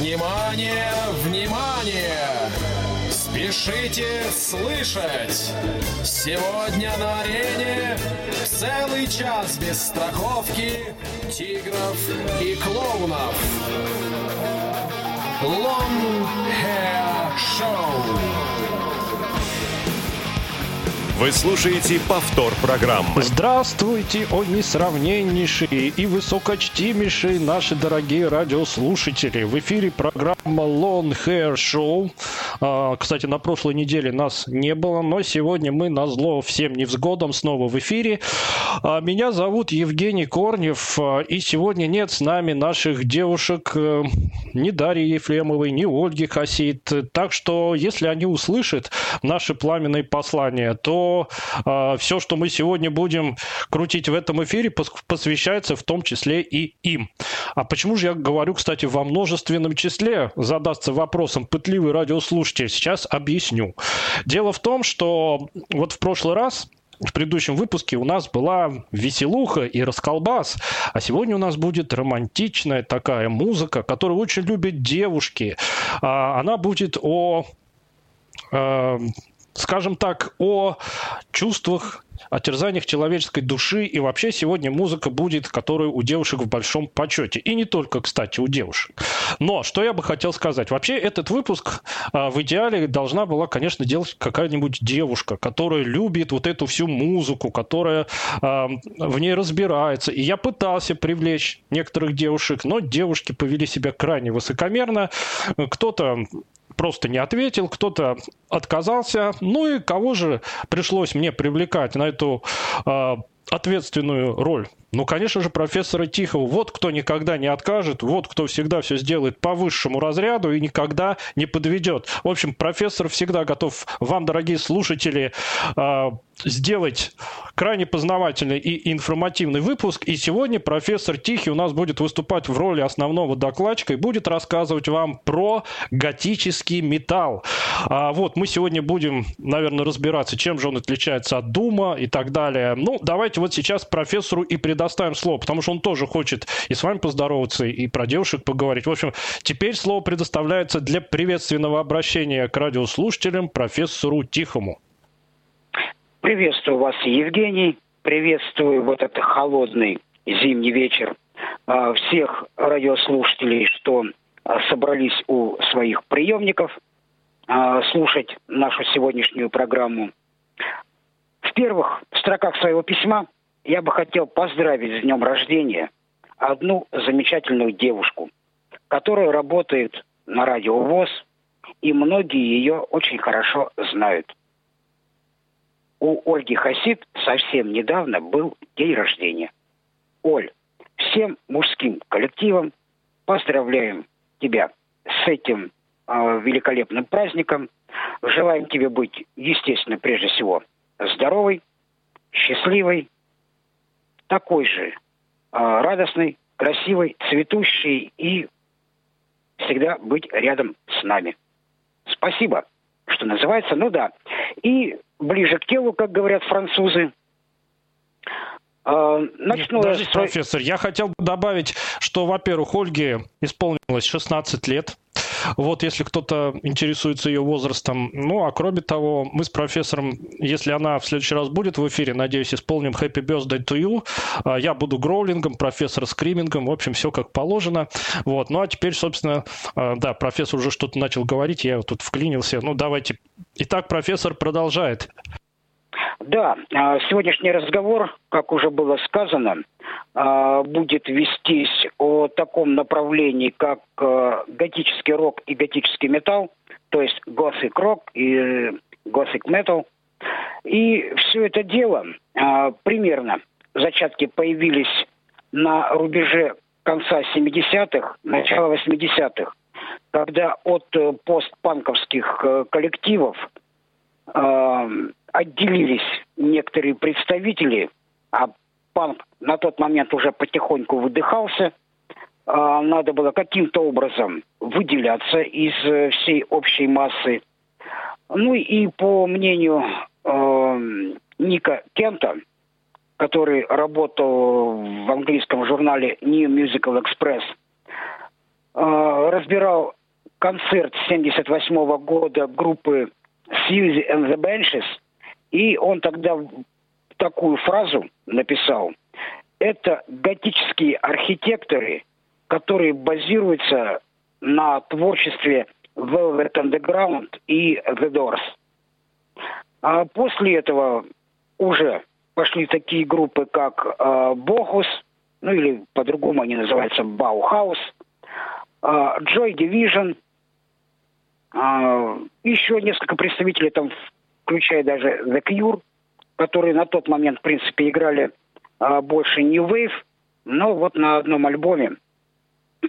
Внимание, внимание! Спешите слышать! Сегодня на арене целый час без страховки тигров и клоунов. Long Hair Show. Вы слушаете повтор программы. Здравствуйте, о несравненнейшие и высокочтимейшие наши дорогие радиослушатели. В эфире программа Long Hair Show. А, кстати, на прошлой неделе нас не было, но сегодня мы на зло всем невзгодам снова в эфире. А, меня зовут Евгений Корнев, а, и сегодня нет с нами наших девушек э, ни Дарьи Ефремовой, ни Ольги Хасид. Так что, если они услышат наши пламенные послания, то э, все, что мы сегодня будем крутить в этом эфире, посвящается в том числе и им. А почему же я говорю, кстати, во множественном числе, задастся вопросом пытливый радиослушатель, сейчас объясню. Дело в том, что вот в прошлый раз в предыдущем выпуске у нас была веселуха и расколбас, а сегодня у нас будет романтичная такая музыка, которую очень любят девушки. А, она будет о э, скажем так, о чувствах, о терзаниях человеческой души. И вообще сегодня музыка будет, которая у девушек в большом почете. И не только, кстати, у девушек. Но что я бы хотел сказать. Вообще этот выпуск а, в идеале должна была, конечно, делать какая-нибудь девушка, которая любит вот эту всю музыку, которая а, в ней разбирается. И я пытался привлечь некоторых девушек, но девушки повели себя крайне высокомерно. Кто-то просто не ответил, кто-то отказался. Ну и кого же пришлось мне привлекать на эту э, ответственную роль? Ну, конечно же, профессора Тихого. Вот кто никогда не откажет, вот кто всегда все сделает по высшему разряду и никогда не подведет. В общем, профессор всегда готов вам, дорогие слушатели, э, сделать крайне познавательный и информативный выпуск. И сегодня профессор Тихий у нас будет выступать в роли основного докладчика и будет рассказывать вам про готический металл. А вот мы сегодня будем, наверное, разбираться, чем же он отличается от Дума и так далее. Ну, давайте вот сейчас профессору и предоставим слово, потому что он тоже хочет и с вами поздороваться, и про девушек поговорить. В общем, теперь слово предоставляется для приветственного обращения к радиослушателям профессору Тихому. Приветствую вас, Евгений. Приветствую вот этот холодный зимний вечер а, всех радиослушателей, что а, собрались у своих приемников а, слушать нашу сегодняшнюю программу. В первых строках своего письма я бы хотел поздравить с днем рождения одну замечательную девушку, которая работает на радио ВОЗ, и многие ее очень хорошо знают у Ольги Хасид совсем недавно был день рождения. Оль, всем мужским коллективам поздравляем тебя с этим э, великолепным праздником. Желаем тебе быть, естественно, прежде всего, здоровой, счастливой, такой же э, радостной, красивой, цветущей и всегда быть рядом с нами. Спасибо, что называется. Ну да. И ближе к телу, как говорят французы. А, начну Нет, подождите, профессор, я хотел бы добавить, что, во-первых, Ольге исполнилось 16 лет. Вот, если кто-то интересуется ее возрастом. Ну, а кроме того, мы с профессором, если она в следующий раз будет в эфире, надеюсь, исполним Happy Birthday to you. А, я буду гроулингом, профессор скримингом. В общем, все как положено. Вот. Ну, а теперь, собственно, а, да, профессор уже что-то начал говорить, я тут вклинился. Ну, давайте. Итак, профессор продолжает. Да, а, сегодняшний разговор, как уже было сказано, а, будет вестись о таком направлении, как а, готический рок и готический металл, то есть gothic рок и gothic metal. И все это дело примерно зачатки появились на рубеже конца 70-х, начала 80-х, когда от э, постпанковских э, коллективов отделились некоторые представители, а панк на тот момент уже потихоньку выдыхался, а, надо было каким-то образом выделяться из э, всей общей массы. Ну и по мнению э, Ника Кента, который работал в английском журнале New Musical Express, э, разбирал концерт 78 -го года группы Suzy and the Benches, и он тогда такую фразу написал. Это готические архитекторы, которые базируются на творчестве Velvet Underground и The Doors. А после этого уже пошли такие группы, как э, Бохус, ну или по-другому они называются Баухаус, Joy Division, э, еще несколько представителей там, включая даже The Cure, которые на тот момент, в принципе, играли э, больше New Wave, но вот на одном альбоме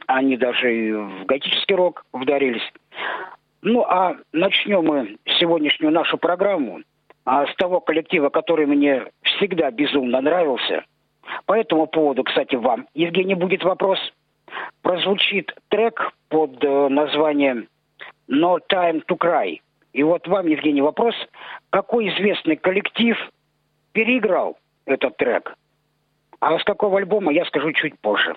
они даже и в готический рок вдарились. Ну, а начнем мы сегодняшнюю нашу программу а, с того коллектива, который мне всегда безумно нравился. По этому поводу, кстати, вам, Евгений, будет вопрос. Прозвучит трек под э, названием «No Time to Cry». И вот вам, Евгений, вопрос. Какой известный коллектив переиграл этот трек? А с какого альбома я скажу чуть позже.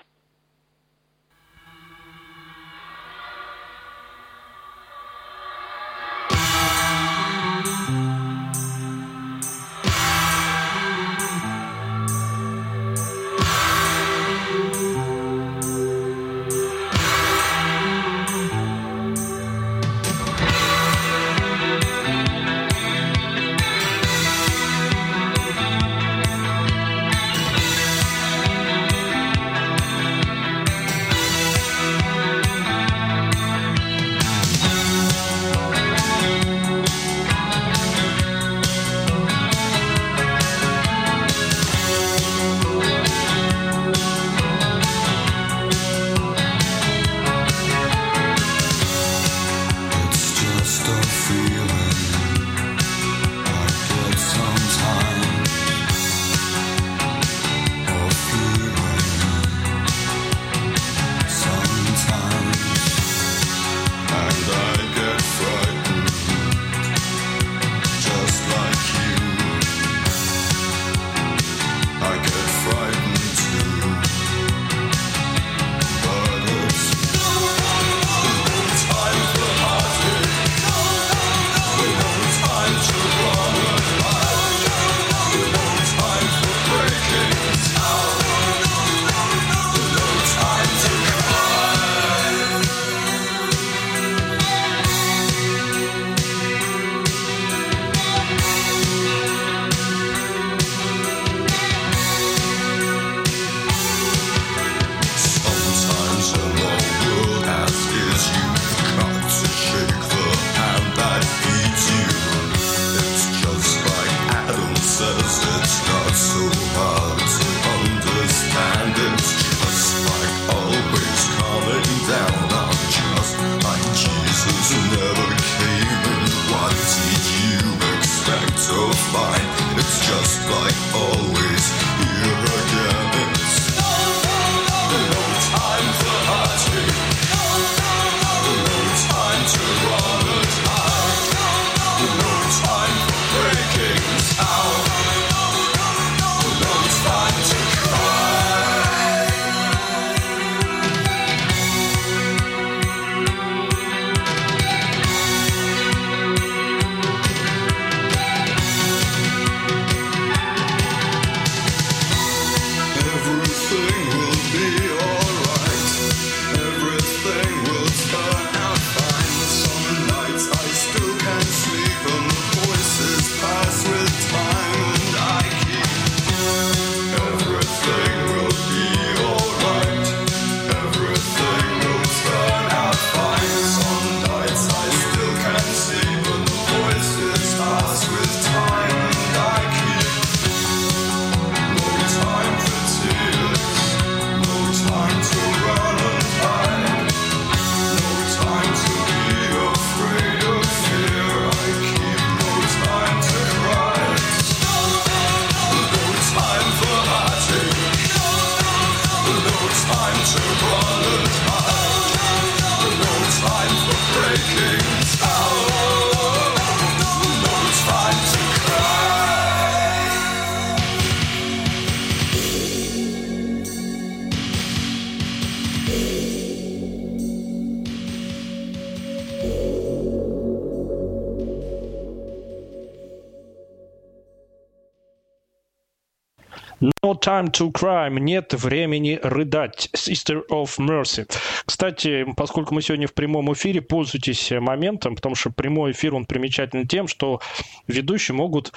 Time to crime. Нет времени рыдать. Sister of Mercy. Кстати, поскольку мы сегодня в прямом эфире, пользуйтесь моментом, потому что прямой эфир, он примечателен тем, что ведущие могут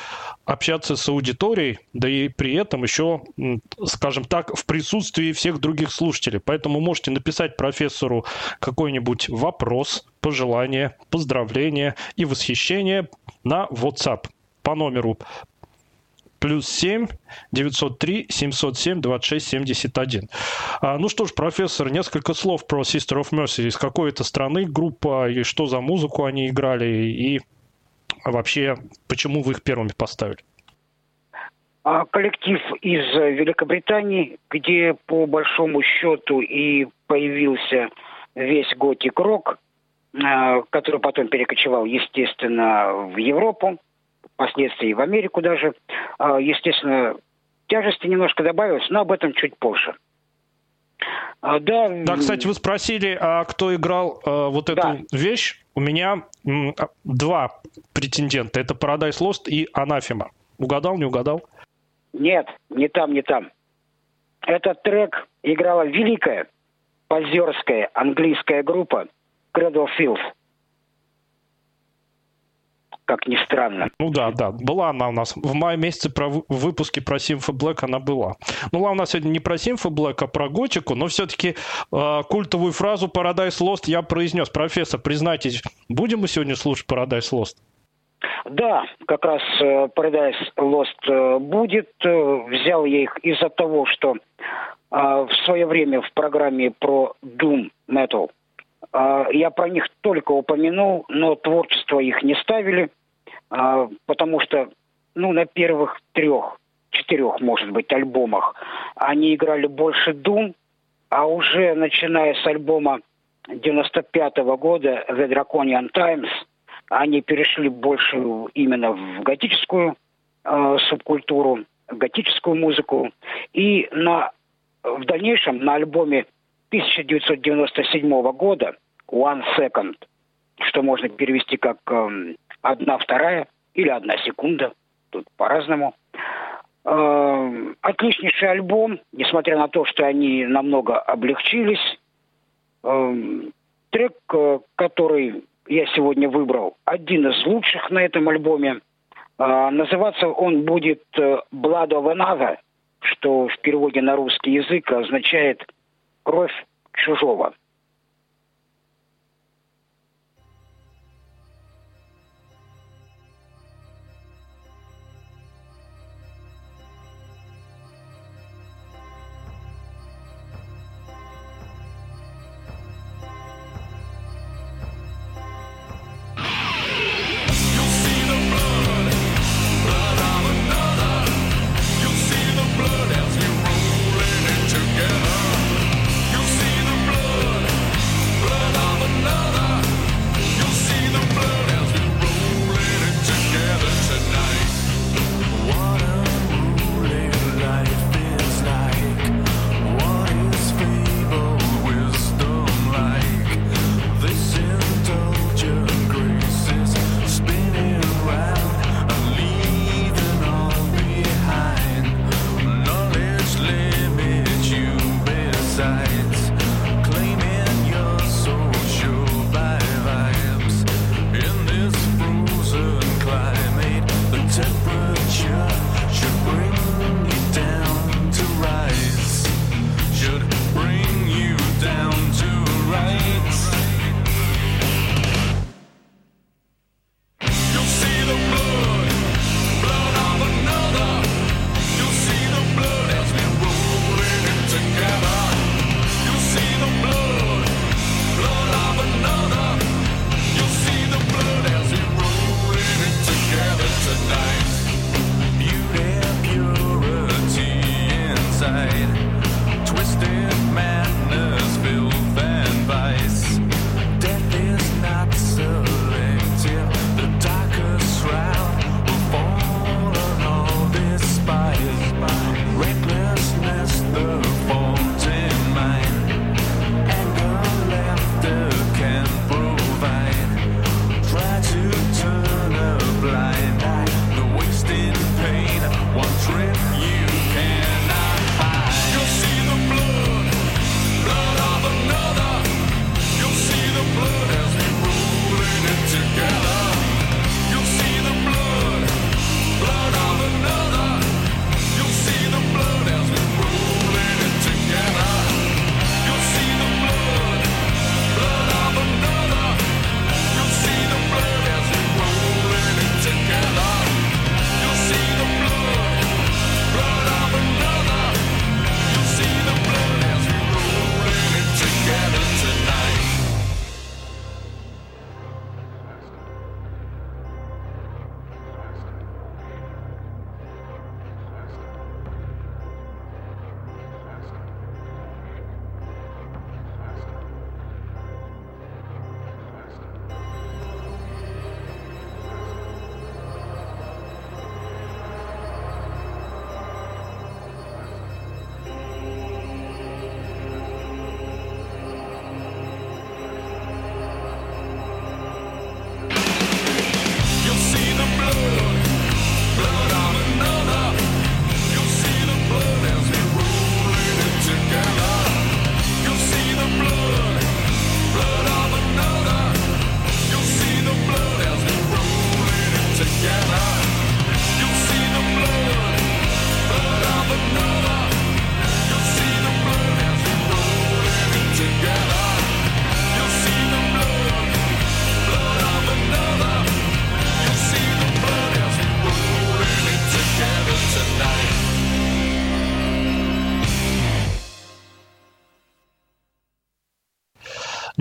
общаться с аудиторией, да и при этом еще, скажем так, в присутствии всех других слушателей. Поэтому можете написать профессору какой-нибудь вопрос, пожелание, поздравление и восхищение на WhatsApp по номеру плюс 7 903 707 26 71. А, ну что ж, профессор, несколько слов про Sister of Mercy. Из какой это страны группа, и что за музыку они играли, и вообще, почему вы их первыми поставили? А, коллектив из Великобритании, где по большому счету и появился весь готик-рок, а, который потом перекочевал, естественно, в Европу впоследствии в Америку даже. А, естественно, тяжести немножко добавилось, но об этом чуть позже. А, да, да, кстати, вы спросили, а кто играл а, вот эту да. вещь? У меня два претендента. Это Paradise Lost и Анафима. Угадал, не угадал? Нет, не там, не там. Этот трек играла великая позерская английская группа Cradle Filth как ни странно. Ну да, да, была она у нас. В мае месяце про выпуске про Симфа Блэк она была. Ну ладно, у нас сегодня не про Симфа Блэк, а про готику, но все-таки э, культовую фразу Paradise Lost я произнес. Профессор, признайтесь, будем мы сегодня слушать Paradise Lost? Да, как раз э, Paradise Lost э, будет. Э, взял я их из-за того, что в свое время в программе про Doom Metal я про них только упомянул, но творчество их не ставили. А, потому что, ну, на первых трех, четырех, может быть, альбомах они играли больше Doom, а уже начиная с альбома 95 -го года The Draconian Times они перешли больше именно в готическую э, субкультуру, готическую музыку. И на, в дальнейшем на альбоме 1997 года One Second, что можно перевести как э, одна вторая или одна секунда, тут по-разному. Э, отличнейший альбом, несмотря на то, что они намного облегчились. Э, трек, э, который я сегодня выбрал, один из лучших на этом альбоме. Называться он будет «Blood of Another», что в переводе на русский язык означает «кровь чужого».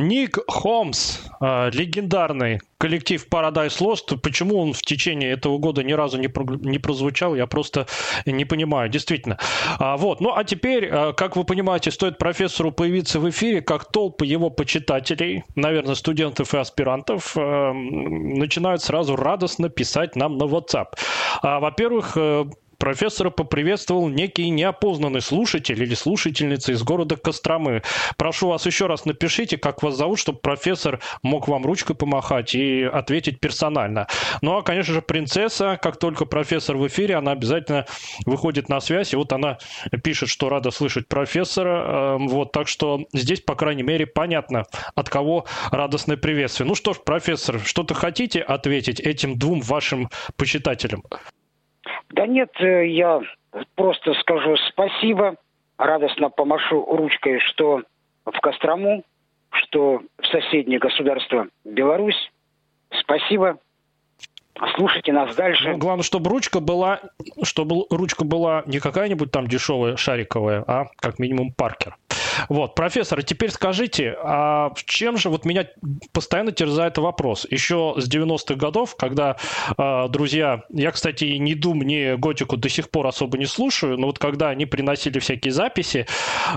Ник Холмс, э, легендарный коллектив Paradise Lost. Почему он в течение этого года ни разу не, не прозвучал, я просто не понимаю, действительно. А, вот. Ну, а теперь, э, как вы понимаете, стоит профессору появиться в эфире, как толпы его почитателей, наверное, студентов и аспирантов, э, начинают сразу радостно писать нам на WhatsApp. А, во-первых, э, профессора поприветствовал некий неопознанный слушатель или слушательница из города Костромы. Прошу вас еще раз напишите, как вас зовут, чтобы профессор мог вам ручкой помахать и ответить персонально. Ну а, конечно же, принцесса, как только профессор в эфире, она обязательно выходит на связь, и вот она пишет, что рада слышать профессора. Эм, вот, так что здесь, по крайней мере, понятно, от кого радостное приветствие. Ну что ж, профессор, что-то хотите ответить этим двум вашим почитателям? Да нет, э, я просто скажу спасибо, радостно помашу ручкой, что в Кострому, что в соседнее государство Беларусь. Спасибо. Слушайте нас дальше. Ну, главное, чтобы ручка была, чтобы ручка была не какая-нибудь там дешевая шариковая, а как минимум Паркер. Вот, профессор, теперь скажите, а чем же вот меня постоянно терзает вопрос? Еще с 90-х годов, когда, э, друзья, я, кстати, не Дум, ни Готику до сих пор особо не слушаю, но вот когда они приносили всякие записи,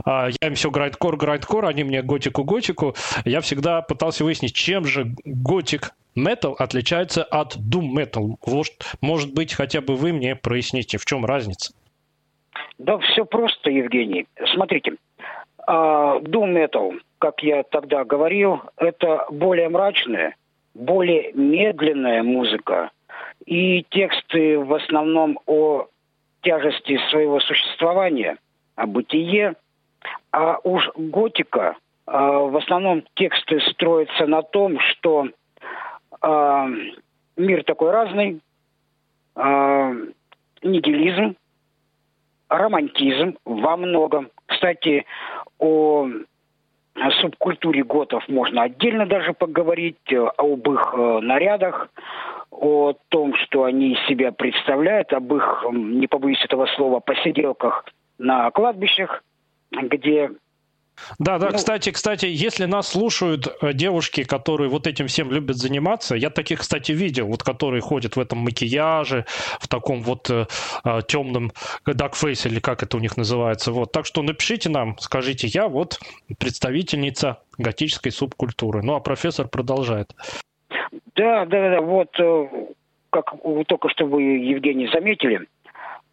э, я им все грайдкор, грайдкор, они мне Готику, Готику, я всегда пытался выяснить, чем же Готик Metal отличается от Doom Metal. Вот, может быть, хотя бы вы мне проясните, в чем разница? Да все просто, Евгений. Смотрите, а, Doom Metal, как я тогда говорил, это более мрачная, более медленная музыка. И тексты в основном о тяжести своего существования, о бытие. А уж готика, а, в основном тексты строятся на том, что а, мир такой разный, нигилизм, романтизм во многом. Кстати, о субкультуре готов можно отдельно даже поговорить, э, об их э, нарядах, о том, что они из себя представляют, об их, не побоюсь этого слова, посиделках на кладбищах, где да, да, ну, кстати, кстати, если нас слушают э, девушки, которые вот этим всем любят заниматься, я таких, кстати, видел, вот которые ходят в этом макияже, в таком вот э, э темном дакфейсе, или как это у них называется, вот. Так что напишите нам, скажите, я вот представительница готической субкультуры. Ну, а профессор продолжает. Да, да, да, вот, э, как только что вы, Евгений, заметили,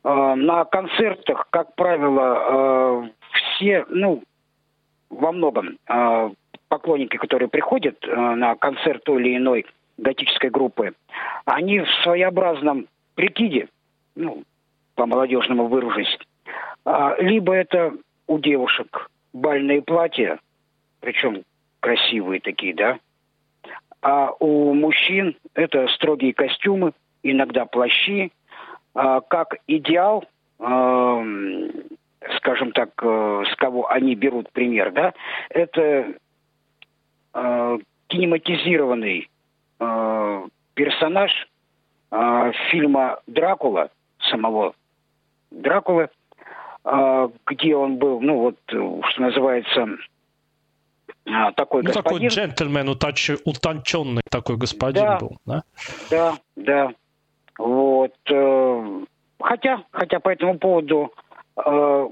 на концертах, как правило, все, ну, во многом э, поклонники, которые приходят э, на концерт той или иной готической группы, они в своеобразном прикиде, ну, по-молодежному выражусь, э, либо это у девушек бальные платья, причем красивые такие, да, а у мужчин это строгие костюмы, иногда плащи, как идеал скажем так, э, с кого они берут пример, да, это э, кинематизированный э, персонаж э, фильма Дракула, самого Дракулы, э, где он был, ну вот, что называется, э, такой ну, господин. такой джентльмен, уточ... утонченный такой господин да, был, да? Да, да. Вот. Э, хотя, хотя по этому поводу э,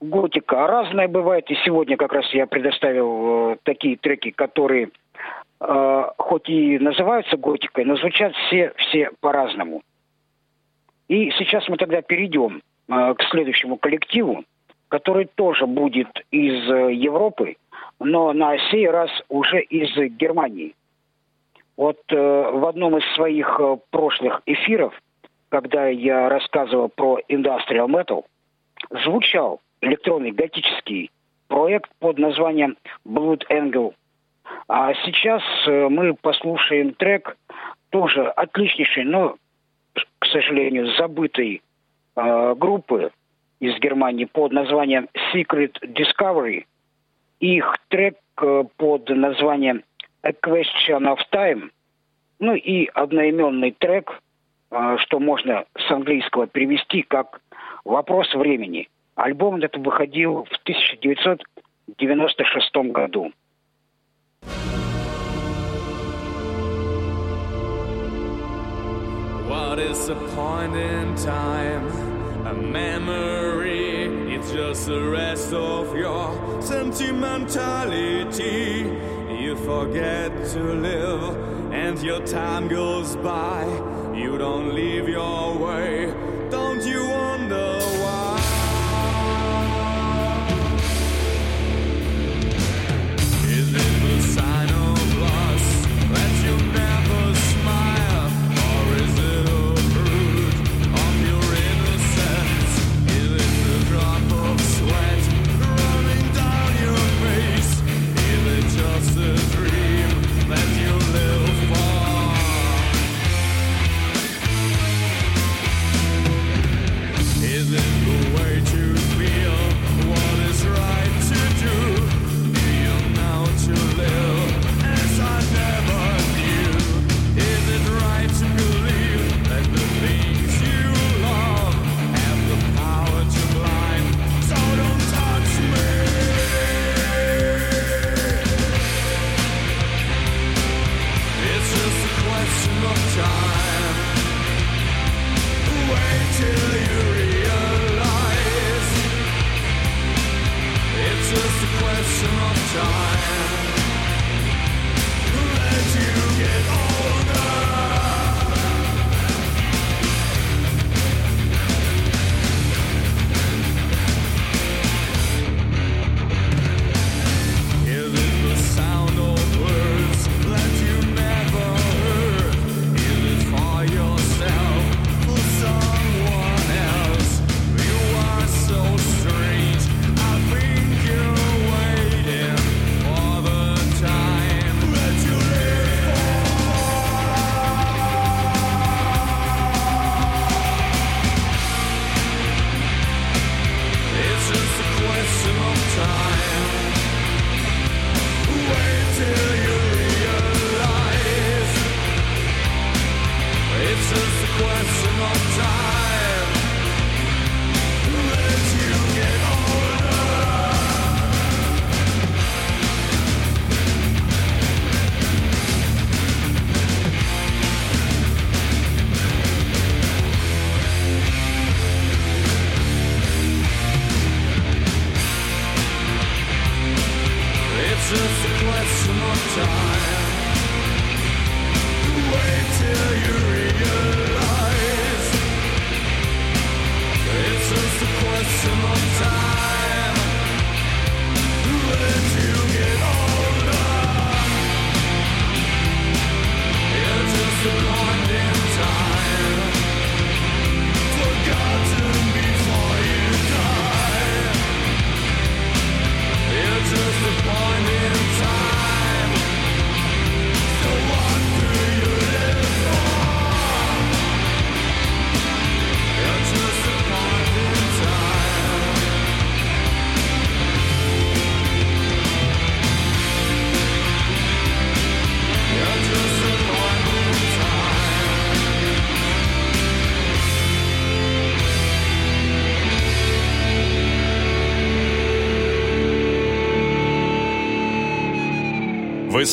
готика разная бывает. И сегодня как раз я предоставил э, такие треки, которые э, хоть и называются готикой, но звучат все, все по-разному. И сейчас мы тогда перейдем э, к следующему коллективу, который тоже будет из э, Европы, но на сей раз уже из Германии. Вот э, в одном из своих э, прошлых эфиров, когда я рассказывал про Industrial Metal – звучал электронный готический проект под названием Blood Angel. А сейчас э, мы послушаем трек тоже отличнейший, но, к сожалению, забытой э, группы из Германии под названием Secret Discovery. Их трек э, под названием A Question of Time. Ну и одноименный трек, э, что можно с английского перевести как Вопрос времени. Альбом этот выходил в 1996 году. What is a point in time? A memory, it's just the rest of your sentimentality. You forget to live, and your time goes by. You don't leave your way, don't you wonder?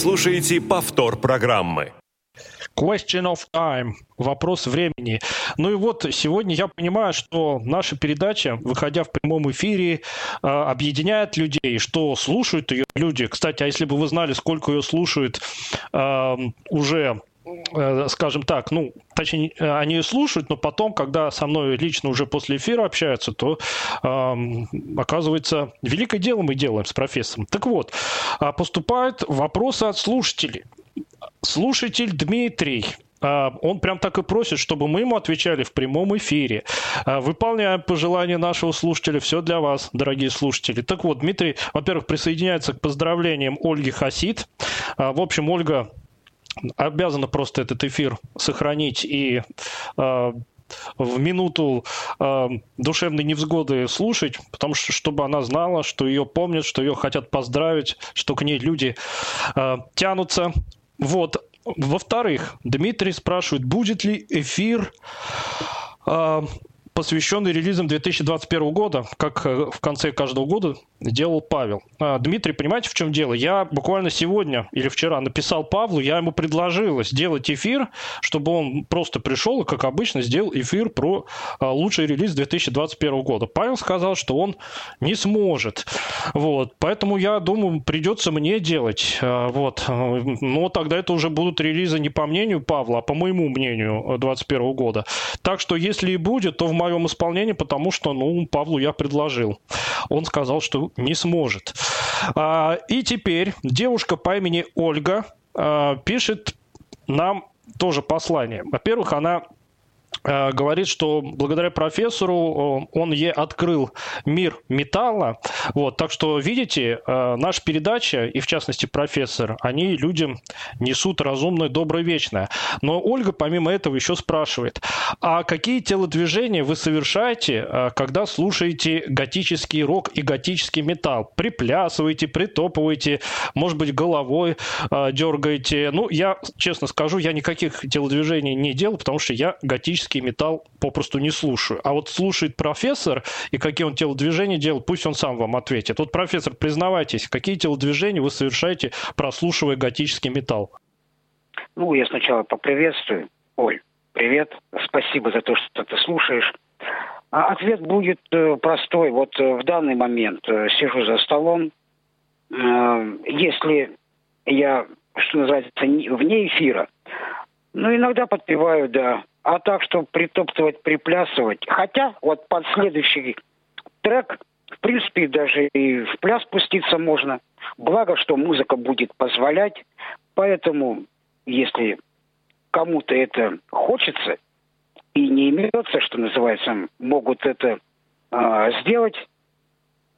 Слушаете повтор программы. Question of time. Вопрос времени. Ну и вот сегодня я понимаю, что наша передача, выходя в прямом эфире, э, объединяет людей, что слушают ее люди. Кстати, а если бы вы знали, сколько ее слушают э, уже скажем так, ну, точнее, э, они слушают, но потом, когда со мной лично уже после эфира общаются, то эм, оказывается, великое дело мы делаем с профессором. Так вот, а, поступают вопросы от слушателей. Слушатель Дмитрий а, он прям так и просит, чтобы мы ему отвечали в прямом эфире. А, Выполняем пожелания нашего слушателя. Все для вас, дорогие слушатели. Так вот, Дмитрий, во-первых, присоединяется к поздравлениям Ольги Хасид. В общем, Ольга обязана просто этот эфир сохранить и а, в минуту э, душевной невзгоды слушать, потому что чтобы она знала, что ее помнят, что ее хотят поздравить, что к ней люди э, тянутся. Вот. Во-вторых, Дмитрий спрашивает, будет ли эфир э, посвященный релизам 2021 года, как э, в конце каждого года делал Павел. А, Дмитрий, понимаете, в чем дело? Я буквально сегодня или вчера написал Павлу, я ему предложил сделать эфир, чтобы он просто пришел и, как обычно, сделал эфир про а, лучший релиз 2021 года. Павел сказал, что он не сможет. Вот. Поэтому я думаю, придется мне делать. А, Вот. Но тогда это уже будут релизы не по мнению Павла, а по моему мнению 2021 года. Так что если и будет, то в моем исполнении, потому что, ну, Павлу я предложил. Он сказал, что не сможет. А, и теперь девушка по имени Ольга а, пишет нам тоже послание. Во-первых, она говорит, что благодаря профессору э, он ей открыл мир металла. Вот, так что, видите, э, наша передача, и в частности профессор, они людям несут разумное, доброе, вечное. Но Ольга, помимо этого, еще спрашивает, а какие телодвижения вы совершаете, э, когда слушаете готический рок и готический металл? Приплясываете, притопываете, может быть, головой э, дергаете? Ну, я честно скажу, я никаких телодвижений не делал, потому что я готический металл попросту не слушаю. А вот слушает профессор, и какие он телодвижения делал, пусть он сам вам ответит. Вот, профессор, признавайтесь, какие телодвижения вы совершаете, прослушивая готический металл? Ну, я сначала поприветствую. Оль, привет. Спасибо за то, что ты слушаешь. А ответ будет э, простой. Вот э, в данный момент э, сижу за столом. Если я, что называется, не- вне эфира, ну, иногда подпеваю, да. А так, что притоптывать, приплясывать. Хотя, вот под следующий трек, в принципе, даже и в пляс пуститься можно. Благо, что музыка будет позволять. Поэтому, если кому-то это хочется и не имется, что называется, могут это а, сделать.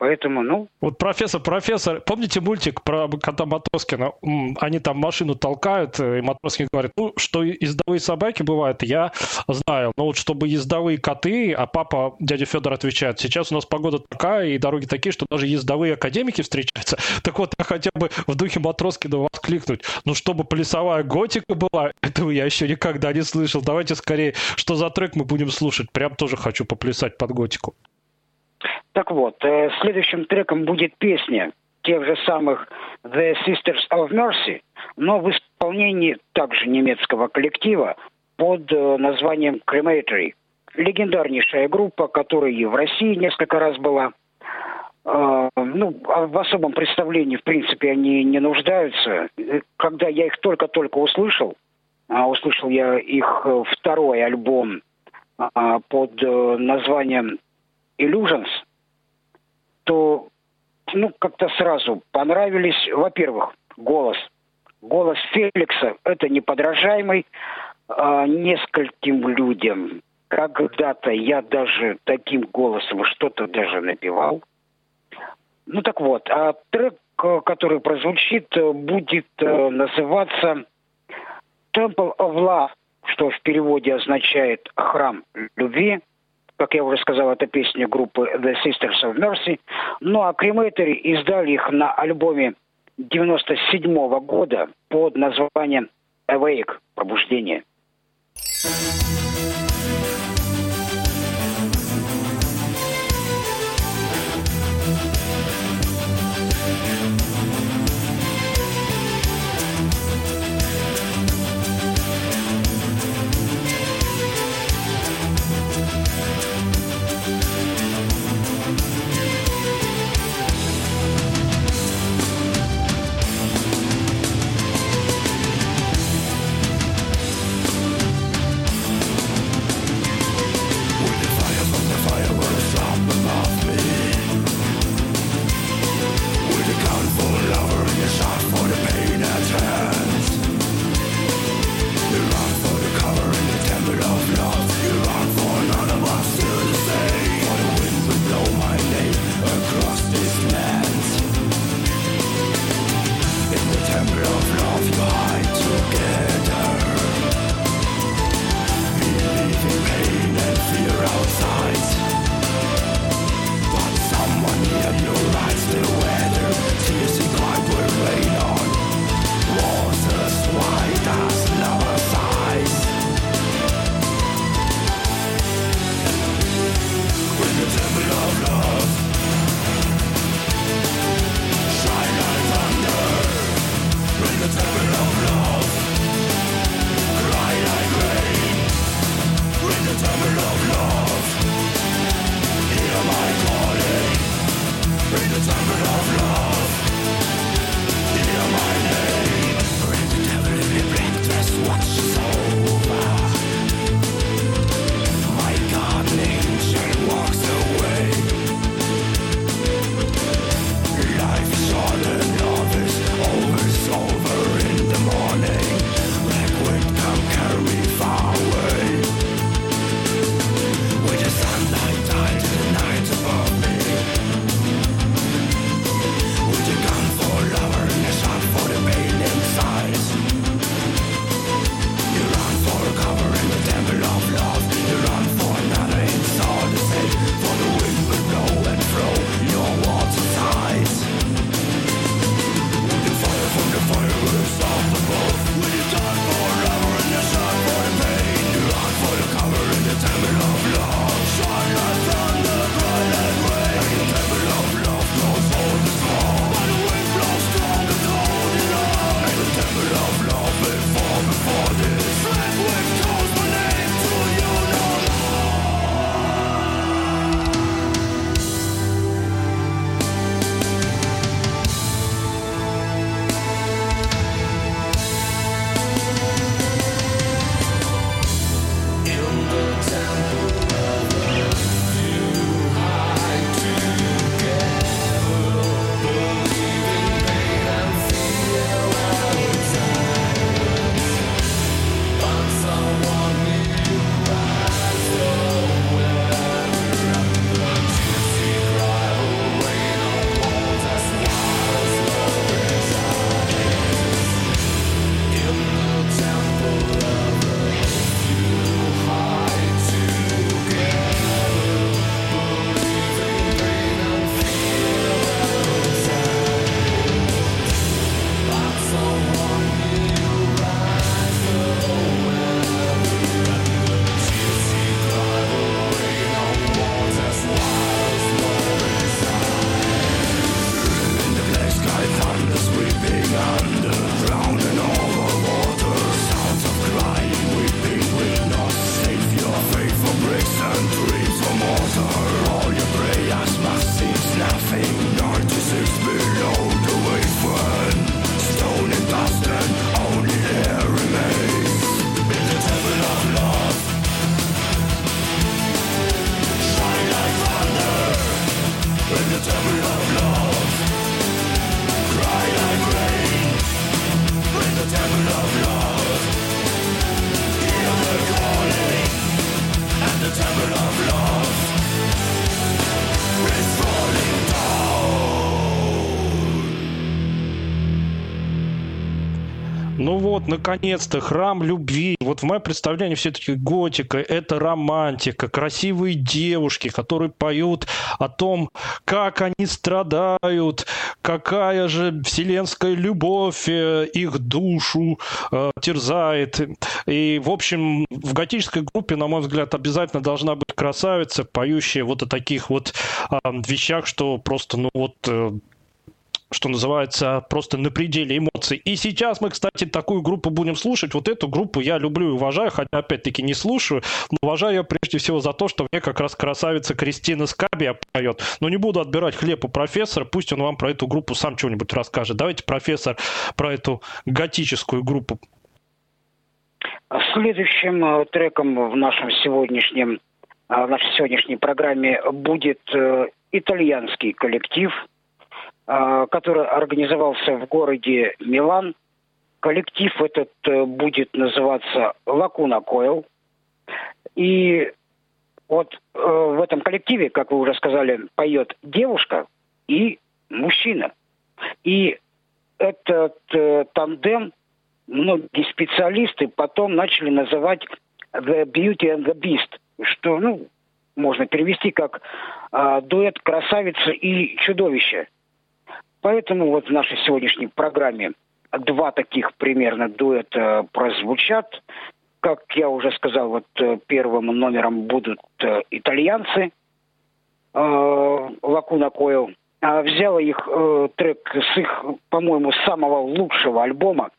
Поэтому, ну, Вот профессор, профессор, помните мультик про кота Матроскина? Они там машину толкают, э, и Матроскин говорит, ну, что ездовые собаки бывают, я знаю. Но вот чтобы ездовые коты, а папа, дядя Федор отвечает, сейчас у нас погода такая, и дороги такие, что даже ездовые академики встречаются. Так вот, я хотя бы в духе Матроскина воскликнуть, ну, чтобы плясовая готика была, этого я еще никогда не слышал. Давайте скорее, что за трек мы будем слушать? Прям тоже хочу поплясать под готику. Так вот, э, следующим треком будет песня тех же самых The Sisters of Mercy, но в исполнении также немецкого коллектива под э, названием Crematory. Легендарнейшая группа, которая и в России несколько раз была. Э, ну, а в особом представлении, в принципе, они не нуждаются. Э, Когда я их только-только услышал, а услышал я их э, второй альбом а, под э, названием Illusions, то ну, как-то сразу понравились, во-первых, голос. Голос Феликса – это неподражаемый а, нескольким людям. Когда-то я даже таким голосом что-то даже напевал. Ну так вот, а трек, э, который прозвучит, э, будет э, называться Temple of Love, что в переводе означает «храм любви». Как я уже сказал, это песня группы The Sisters of Mercy. Ну а Crematory издали их на альбоме 97 года под названием Awake – Пробуждение. Temple Ну вот, наконец-то, храм любви. Вот в моем представлении все-таки готика – это романтика, красивые девушки, которые поют о том, как они страдают, какая же вселенская любовь э, их душу э, терзает. И, в общем, в готической группе, на мой взгляд, обязательно должна быть красавица, поющая вот о таких вот э, вещах, что просто, ну вот, э, что называется, просто на пределе эмоций. И сейчас мы, кстати, такую группу будем слушать. Вот эту группу я люблю и уважаю, хотя, опять-таки, не слушаю. Но уважаю ее прежде всего за то, что мне как раз красавица Кристина Скабия поет. Но не буду отбирать хлеб у профессора, пусть он вам про эту группу сам что-нибудь расскажет. Давайте, профессор, про эту готическую группу. Следующим э, треком в нашем сегодняшнем э, в нашей сегодняшней программе будет э, итальянский коллектив, который организовался в городе Милан. Коллектив этот э, будет называться Лакуна Койл. И вот э, в этом коллективе, как вы уже сказали, поет девушка и мужчина. И этот э, тандем многие специалисты потом начали называть The Beauty and the Beast, что, ну, можно перевести как э, дуэт красавицы и чудовища. Поэтому вот в нашей сегодняшней программе два таких примерно дуэта прозвучат. Как я уже сказал, вот э, первым номером будут э, итальянцы э, Лакуна Койл. А взяла их трек с их, по-моему, самого лучшего альбома.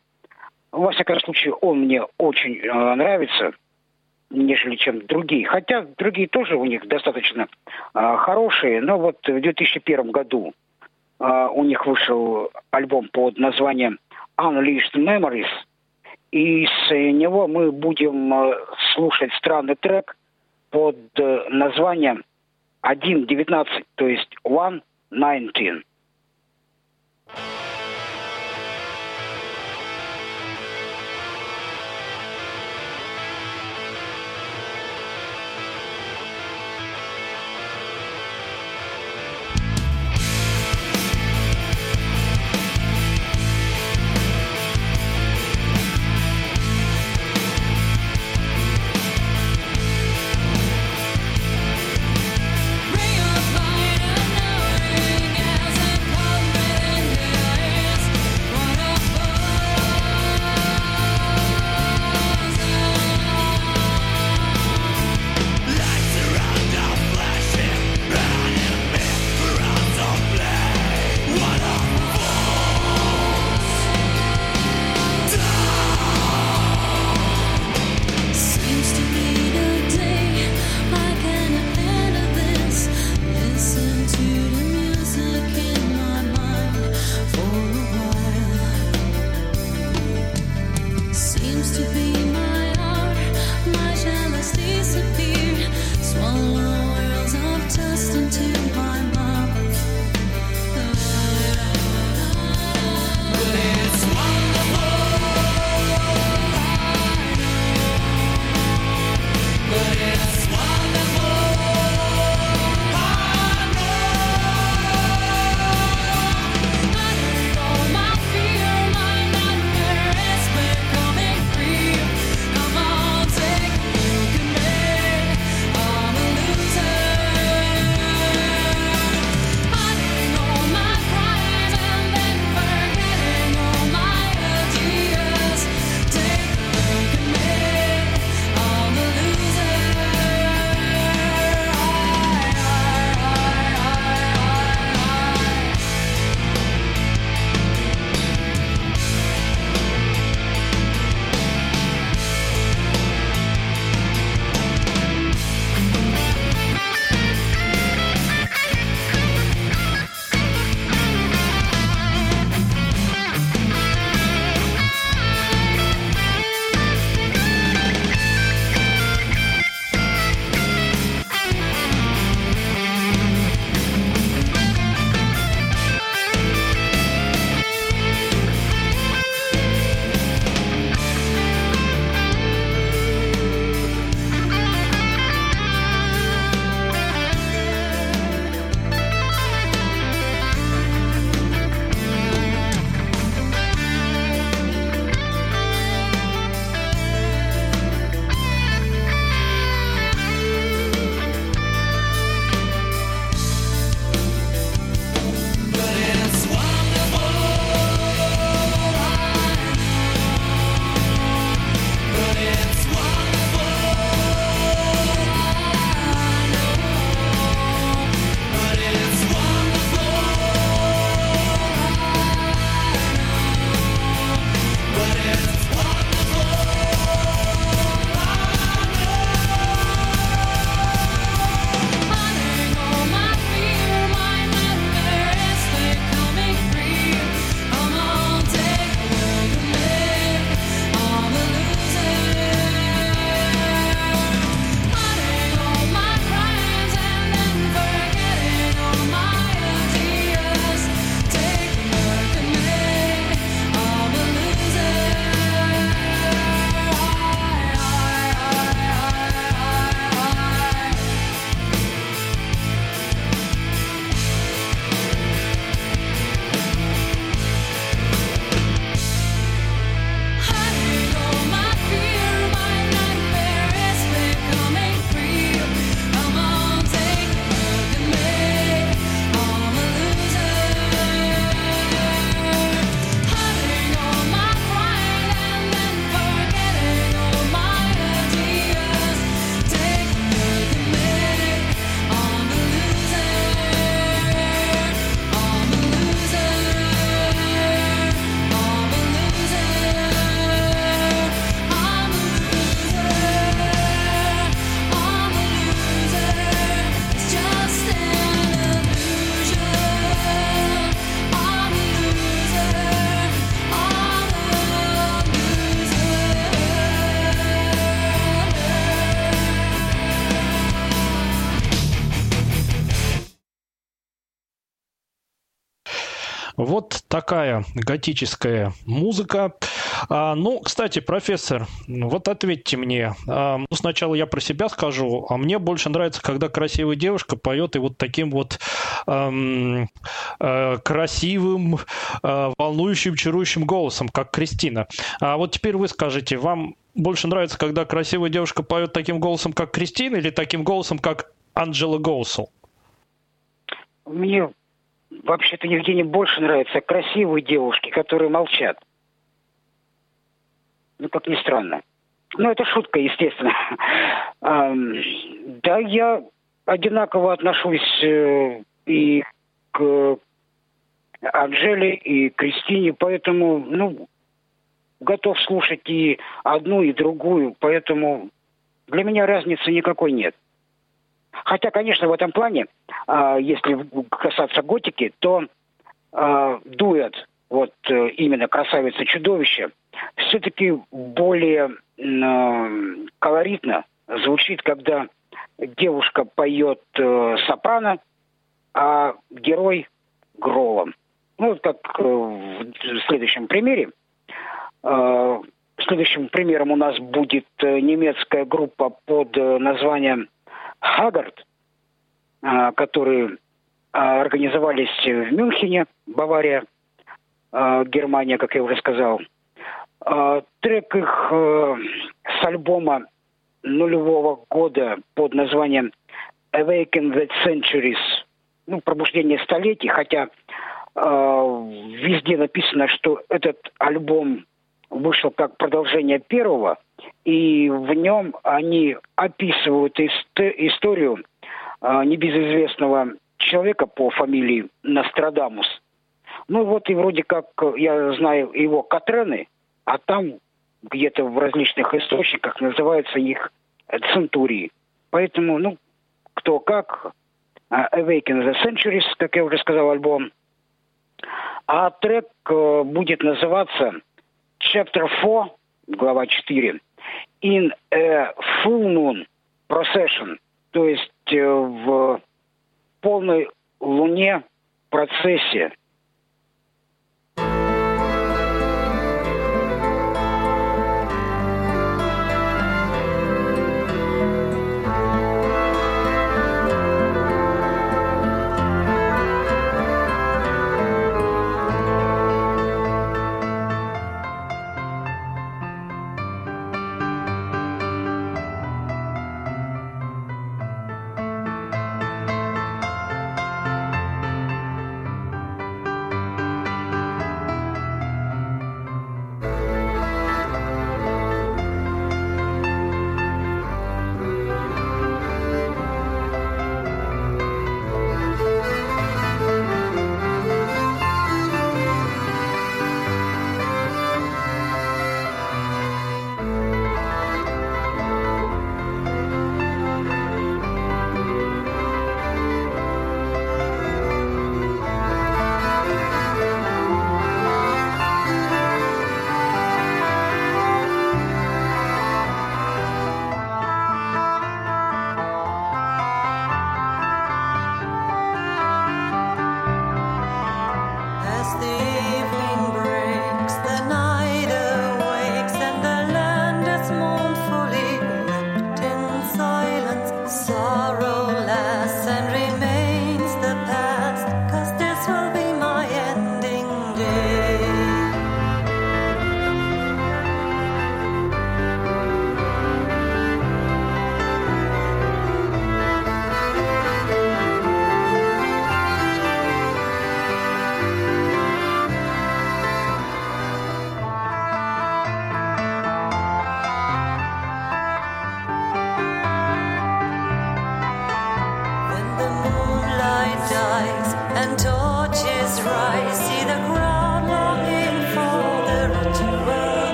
Во всяком случае, он мне очень нравится, нежели чем другие. Хотя другие тоже у них достаточно э, хорошие, но вот в 2001 году а, у них вышел альбом под названием Unleashed Memories. И с него мы будем э, слушать странный трек под э, названием 1.19, то есть 1.19. Вот такая готическая музыка. А, ну, кстати, профессор, вот ответьте мне. А, ну, сначала я про себя скажу, а мне больше нравится, когда красивая девушка поет и вот таким вот эм, э, красивым, э, волнующим, чарующим голосом, как Кристина. А вот теперь вы скажите, вам больше нравится, когда красивая девушка поет таким голосом, как Кристина, или таким голосом, как Анджела Гоусел? Мне вообще-то, Евгений, больше нравятся красивые девушки, которые молчат. Ну, как ни странно. Ну, это шутка, естественно. Да, я одинаково отношусь э, и к Анжеле, и Кристине, поэтому, ну, готов слушать и одну, и другую, поэтому для меня разницы никакой нет. Хотя, конечно, в этом плане, а, если касаться готики, то а, дуэт, вот э, именно «Красавица-чудовище», все-таки более э, колоритно звучит, когда девушка поет э, сопрано, а герой гролом. Ну, как э, в следующем примере. Э, Следующим примером у нас будет э, немецкая группа под э, названием Хагард, э, которые э, организовались в Мюнхене, Бавария, э, Германия, как я уже сказал. Трек их э, с альбома нулевого года под названием Awaken the Centuries, ну, пробуждение столетий, хотя э, везде написано, что этот альбом вышел как продолжение первого, и в нем они описывают ист- историю э, небезызвестного человека по фамилии Нострадамус. Ну вот и вроде как я знаю его Катрены, а там где-то в различных источниках называются их центурии. Поэтому, ну, кто как, а, Awaken the Centuries, как я уже сказал, альбом. А трек э, будет называться Chapter 4, глава 4, In a Full Moon Procession, то есть э, в полной луне процессе.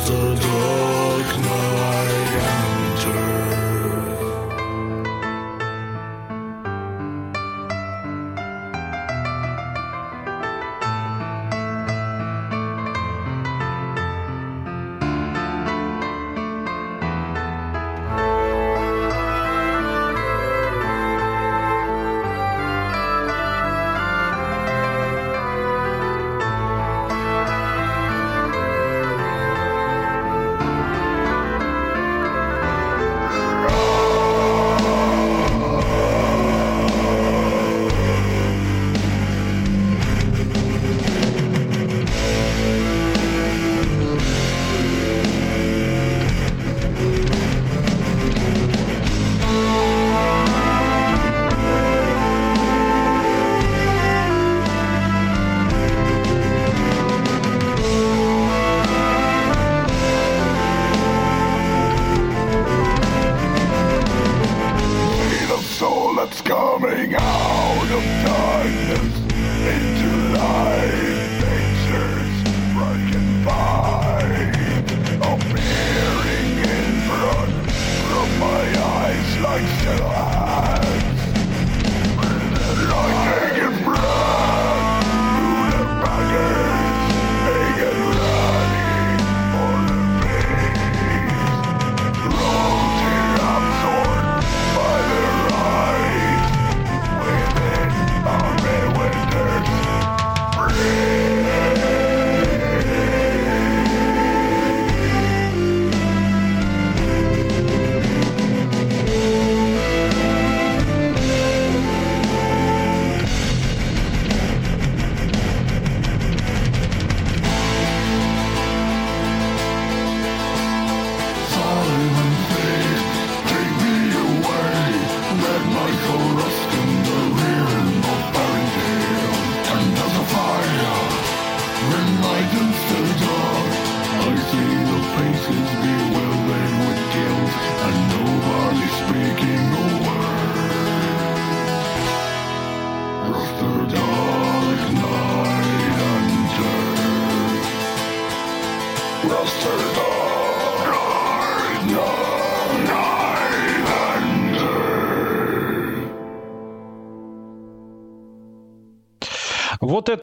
The dark night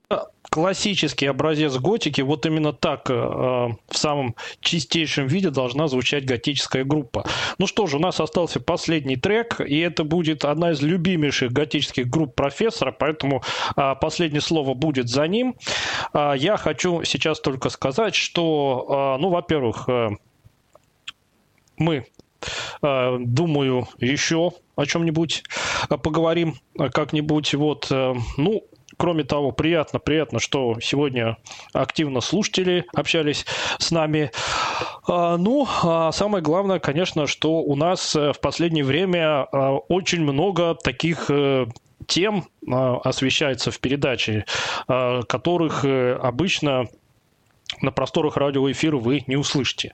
это классический образец готики, вот именно так э, в самом чистейшем виде должна звучать готическая группа. Ну что же, у нас остался последний трек, и это будет одна из любимейших готических групп профессора, поэтому э, последнее слово будет за ним. А, я хочу сейчас только сказать, что, э, ну, во-первых, э, мы э, думаю, еще о чем-нибудь э, поговорим э, как-нибудь. Вот, э, ну, кроме того, приятно, приятно, что сегодня активно слушатели общались с нами. А, Ну, а самое главное, конечно, что у нас э, в последнее время э, очень много таких э, тем освещается в передаче, которых э, обычно на просторах радиоэфира вы не услышите.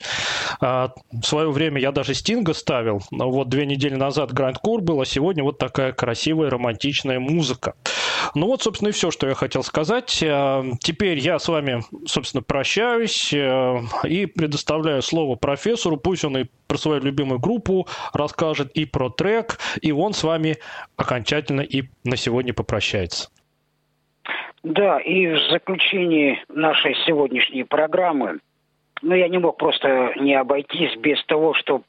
А, В свое время я даже Стинга ставил. Вот две недели назад Грандкор был, а сегодня вот такая красивая романтичная музыка. Ну вот, собственно, и все, что я хотел сказать. А, Теперь я с вами, собственно, прощаюсь э, и предоставляю слово профессору. Пусть он и про свою любимую группу расскажет, и про трек, и он с вами окончательно и на сегодня попрощается. Да, и в заключении нашей сегодняшней программы, ну, я не мог просто не обойтись без того, чтобы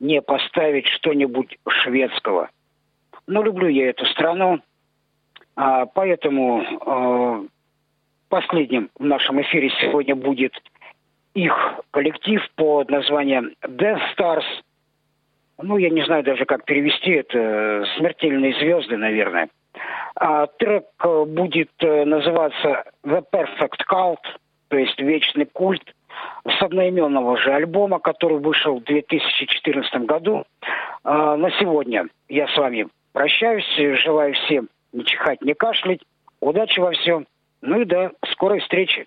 не поставить что-нибудь шведского. Но люблю я эту страну, а, поэтому э, последним в нашем эфире сегодня будет их коллектив под названием Death Stars. Ну, я не знаю даже, как перевести это. Смертельные звезды, наверное. А трек э, будет э, называться The Perfect Cult, то есть Вечный культ, с одноименного же альбома, который вышел в 2014 году. А, на сегодня я с вами прощаюсь, желаю всем не чихать, не кашлять, удачи во всем, ну и до скорой встречи.